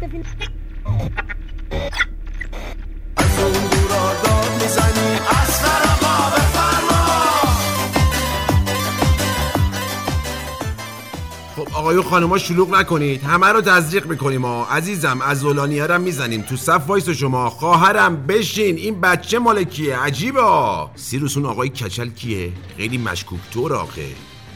خب آقایون و خانوما شلوغ نکنید. همه رو تزریق می‌کنیم ها. عزیزم از زولانیه هم می‌زنیم. تو صف وایس شما. خواهرم بشین. این بچه مال کیه؟ عجیبه ها. سیروس اون آقای کچل کیه؟ خیلی مشکوک طور آخه.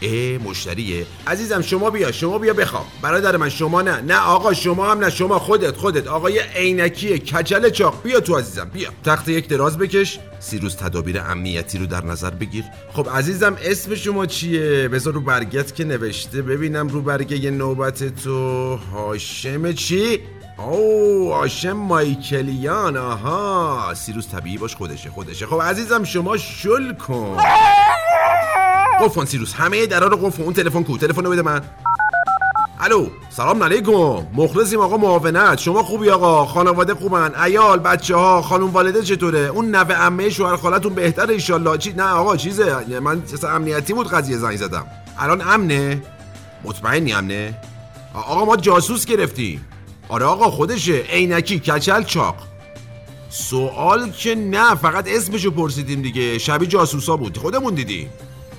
اه مشتریه عزیزم شما بیا شما بیا بخوام برادر من شما نه. نه آقا شما هم نه. شما خودت خودت. آقای عینکی کچل چاق. بیا تو عزیزم بیا. تخت یک دراز بکش. سیروس تدابیر امنیتی رو در نظر بگیر. خب عزیزم اسم شما چیه؟ بذار رو برگت که نوشته. ببینم رو برگه نوبت تو. هاشم چی؟ او هاشم مایکلیان. آها. سیروس طبیعی باش خودشه خودشه. خب عزیزم شما شل کن. قفل سیروس. همه درا رو اون تلفن کو. تلفن بده من. الو. سلام علیکم. مخلصیم آقا معاونت. شما خوبی آقا؟ خانواده خوبن. عیال بچه ها خانم والده چطوره؟ اون نوه عمه شوهر خالتون بهتره ایشالله چی؟ نه آقا چیزه. من امنیتی بود قضیه زنگ زدم. الان امنه؟ مطمئنی امنه؟ آقا ما جاسوس گرفتیم. آره آقا خودشه. عینکی کچل چاق. سوال که نه فقط اسمشو پرسیدیم دیگه. شبیه جاسوسا بود. خودمون دیدیم.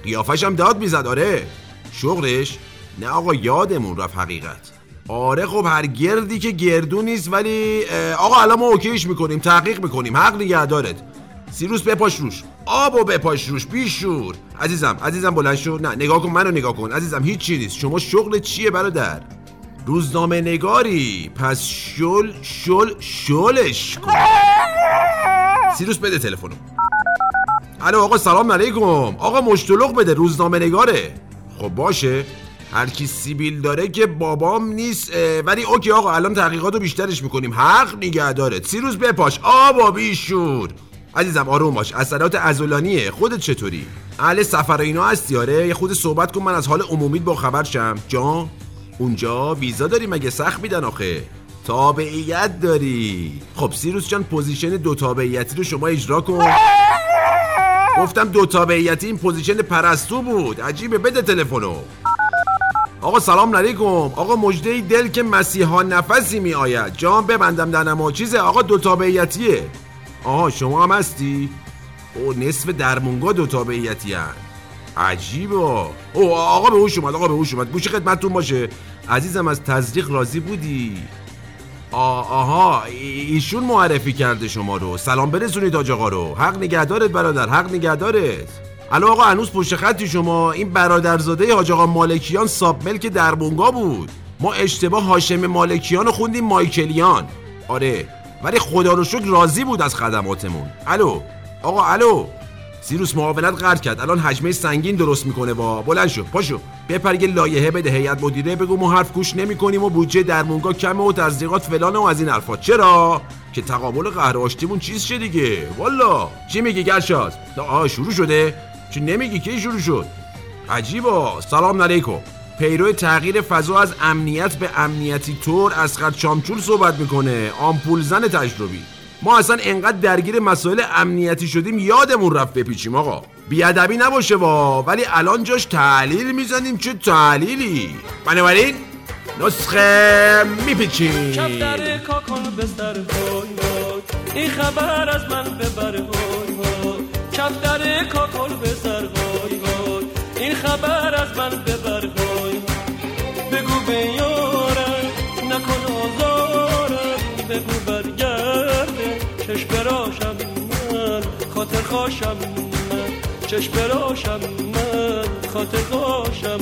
قیافش هم داد می‌زد آره. شغلش نه آقا یادمون رفت حقیقت. آره خب هر گردی که گردو نیست ولی آقا الان ما اوکیش می‌کنیم تحقیق می‌کنیم. حق نگه دارد سیروس بپاش روش. آب و بپاش روش بیشور. عزیزم عزیزم بلند شو. نه نگاه کن منو نگاه کن. عزیزم هیچ چی نیست. شما شغل چیه برادر؟ روزنامه نگاری. پس شل شل شلش کن. سیروس بده تلفنو. الو آقا سلام علیکم. آقا مشتلق بده روزنامه نگاره. خب باشه. هر کی سیبیل داره که بابام نیست ولی اوکی آقا الان تحقیقات رو بیشترش می‌کنیم. حق نگه داره سیروس بپاش. آبا بیشور. عزیزم آروم باش. اثرات ازولانیه خودت چطوری؟ اهل سفر اینا هستی؟ آره یه خورده صحبت کن من از حال عمومیت با خبر شم. جان اونجا ویزا داری مگه؟ سخت میدن آخه. تابعیت داری. خب سیروس جان position دو تابعیتی رو شما اجرا کن. گفتم دو تابعیتی این position پرستو بود. عجیبه بده تلفنو. آقا سلام علیکم. آقا مژده ای دل که مسیحا نفسی می آید جان ببندم دهنم و چیزه؟ آقا دو تابعیتیه آها شما هم هستی؟ او نصف درمونگا دو تابعیتی هن. عجیبه. او آقا به هوش اومد آقا به هوش اومد. گوش خدمتتون باشه. عزیزم از تزریق راضی بودی؟ آ- آها ای- ایشون معرفی کرده شما رو. سلام برسونید آج آقا رو. حق نگهدارت برادر حق نگهدارت. الو آقا هنوز پشت خطی شما. این برادرزاده حاج آقا مالکیان ساب ملک در بونگا بود. ما اشتباه هاشم مالکیان رو خوندیم مایکلیان. آره ولی خدا رو شکر راضی بود از خدماتمون. الو آقا الو. سیروس معاونت قرد کرد. الان حجمه سنگین درست می‌کنه. با بلند شو. پاشو. بپر یه لایحه بده. هیئت مدیره بگو ما حرف گوش نمی‌کنیم و بودجه درمونگا کمه و تزریقات فلانه و از این حرفا. چرا؟ که تقابل قهر آشتیمون چیز شه دیگه. والا. چی میگی گرشاس آه شروع شده. چی نمیگی؟ کی شروع شد؟ عجیبا. سلام علیکم. پیرو تغییر فضا از امنیت به امنیتی طور از چامچول صحبت می‌کنه. آمپول زن تجربی. ما اصلا انقدر درگیر مسائل امنیتی شدیم یادمون رفت بپیچیم آقا. بیادبی نباشه وا ولی الان جاش تحلیل می‌زنیم چه تحلیلی؟ بنابراین نسخه میپیچیم. کفتر کاکن به سر های این خبر از من ببر های های کفتر کاکن به سر های های این خبر از من ببر خاشم من. چشم براشم من خاطر خاشم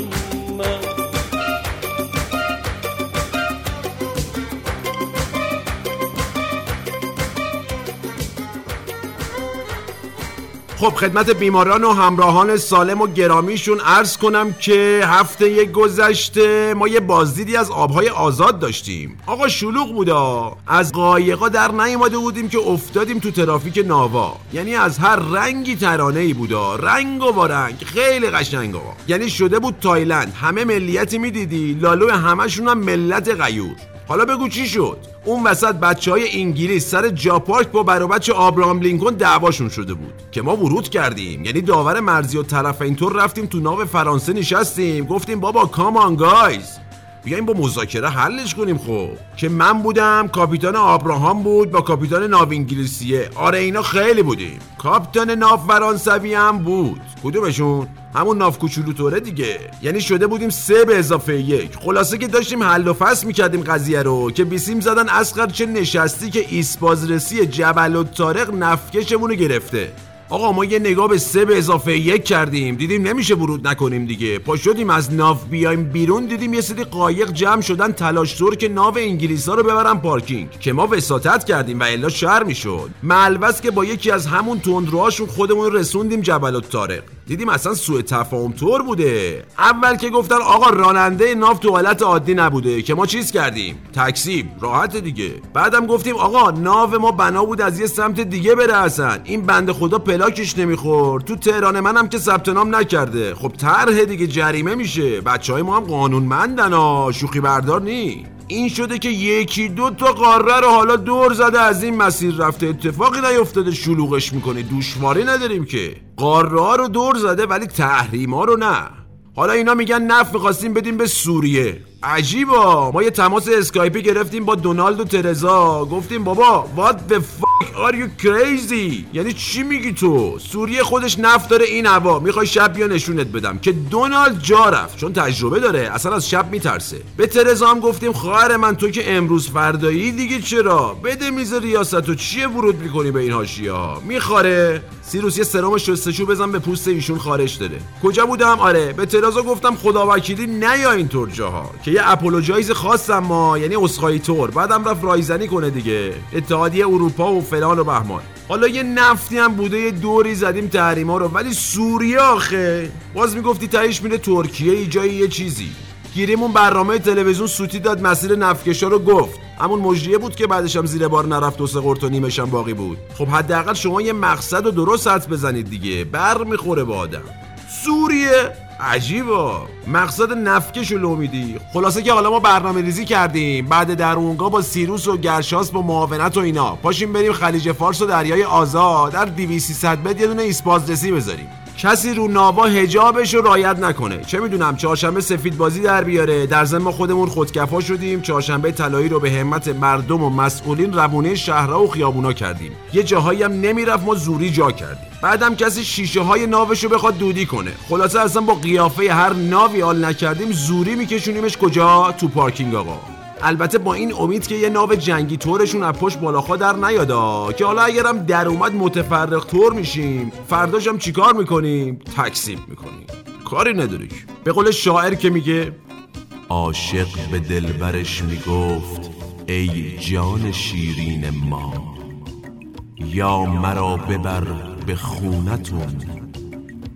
خب خدمت بیماران و همراهان سالم و گرامیشون عرض کنم که هفته گذشته ما یه بازدیدی از آبهای آزاد داشتیم. آقا شلوغ بودا. از قایقا در نیومده بودیم که افتادیم تو ترافیک ناوا. یعنی از هر رنگی ترانه ای بودا. رنگ و رنگ. خیلی قشنگ آقا. یعنی شده بود تایلند. همه ملیتی می‌دیدی. لالو همشون هم ملت غیور. حالا بگو چی شد؟ اون وسط بچه های انگلیس سر جاپارک با برا بچه آبراهام لینکن دعواشون شده بود که ما ورود کردیم. یعنی داور مرزی و طرف اینطور رفتیم تو ناو فرانسه نشستیم. گفتیم بابا come on guys بیایم با مذاکره حلش کنیم خب که من بودم کاپیتان آبراهام بود با کاپیتان ناو انگلیسیه. آره اینا خیلی بودیم. کاپیتان ناو فرانسوی هم بود. کدومشون؟ همون ناو کوچولو طوره دیگه. یعنی شده بودیم سه به اضافه یک. خلاصه که داشتیم حل و فصل می‌کردیم قضیه رو که بیسیم زدن اصغر چه نشستی که ایست بازرسی جبل الطارق نفتکشمون رو گرفته. آقا ما یه نگاه به سه به اضافه یک کردیم. دیدیم نمیشه ورود نکنیم دیگه. پا شدیم از ناف بیایم بیرون دیدیم یه سری قایق جمع شدن تلاش طور که ناو انگلیس ها رو ببرن پارکینگ. که ما وساطت کردیم و الا شهر می‌شد. ملوس که با یکی از همون تندروهاشون خودمون رسوندیم جبل الطارق. دیدیم اصلا سوء تفاهم طور بوده. اول که گفتن آقا راننده ناف تو حالت عادی نبوده که ما چیز کردیم؟ تکسیب. راحت دیگه. بعدم گفتیم آقا ناو ما بنا بود از یه سمت دیگه بره اصلا. این بنده خدا پلاکش نمی‌خورد. تو تهران منم که ثبت نام نکرده. خب طرح دیگه جریمه میشه. بچه های ما هم قانونمندن ها. شوخی بردار نی. این شده که یکی دو تا قاره رو حالا دور زده. از این مسیر رفته اتفاقی نیفتاده. شلوغش می‌کنه. دوشواری نداریم که. قاره ها رو دور زده ولی تحریم ها رو نه. حالا اینا میگن نفت می‌خواستیم بدیم به سوریه. عجیبا. ما یه تماس اسکایپی گرفتیم با دونالد و ترزا. گفتیم بابا what the fuck are you crazy یعنی چی میگی تو؟ سوریه خودش نفت داره این هوا. می‌خوای شب بیا نشونت بدم. که دونالد جا رفت. چون تجربه داره. اصلا از شب میترسه. به ترزا هم گفتیم خواهر من تو که امروز فردایی دیگه چرا؟ بده میز ریاست و چیه ورود می‌کنی به این حاشیه ها میخواره. سیروس یه سرم شستشو بزن به پوست ایشون خارش داره. کجا بودم؟ آره به ترازا گفتم خدا وکیلی نیا اینطور جاها. که یه اپولوژایز خواستم ما یعنی اسخای تور بعدم رفت رایزنی کنه دیگه. اتحادیه اروپا و فلان و بهمان. حالا یه نفتی هم بوده یه دوری زدیم تحریما رو. ولی سوریه آخه باز می‌گفتی تهش میره ترکیه ای جایی یه چیزی. گیریمون برنامه تلویزیون سوتی داد مسیر نفکشا رو گفت. همون مجریه بود که بعدش هم زیر بار نرفت و سه و نیمش هم باقی بود. خب حداقل شما یه مقصد و درست حد بزنید دیگه. بر می‌خوره با آدم. سوریه عجیبا مقصد نفتکش و لو میدی خلاصه که حالا ما برنامه ریزی کردیم. بعد در اونگاه با سیروس و گرشاس با معاونت و اینا. پاشیم بریم خلیج فارس و دریای آزاد. در 2300 متر یه دونه ایست بازرسی بذاریم. کسی رو ناو حجابش رو رعایت نکنه. چه می‌دونم چهارشنبه سفید بازی در بیاره. در ضمن خودمون خودکفا شدیم. چهارشنبه طلایی رو به همت مردم و مسئولین روونه شهرها و خیابونا کردیم. یه جاهایی هم نمی‌رفت ما زوری جا کردیم. بعدم کسی شیشه های ناوش رو بخواد دودی کنه. خلاصه اصلا با قیافه هر ناوی حال نکردیم زوری میکشونیمش کجا؟ تو پارکینگ آقا. البته با این امید که یه ناو جنگی طورشون از پشت بالاخا در نیادا که حالا اگرم در اومد متفرق طور میشیم فرداش هم چیکار می‌کنیم؟ تکسیب می‌کنیم. کاری نداری. به قول شاعر که میگه عاشق به دلبرش می‌گفت ای جان شیرین ما یا مرا ببر به خونتون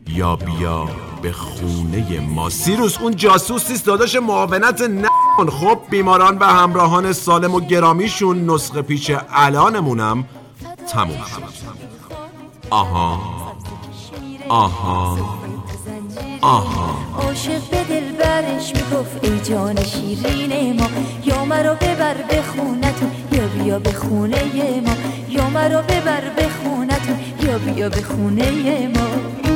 یا بیا به خونه ما. سیروس اون جاسوس نیست داداش معاونت نکن خب بیماران و همراهان سالم و گرامیشون نسخه پیچ الانمونم تموم شد. آها. آها. آها. عاشق به دل برش می‌گفت ای جان شیرین ما یا مرا ببر به خونتون یا بیا به خونه ما یا مرا ببر به خونتون یا بیا به خونه ما.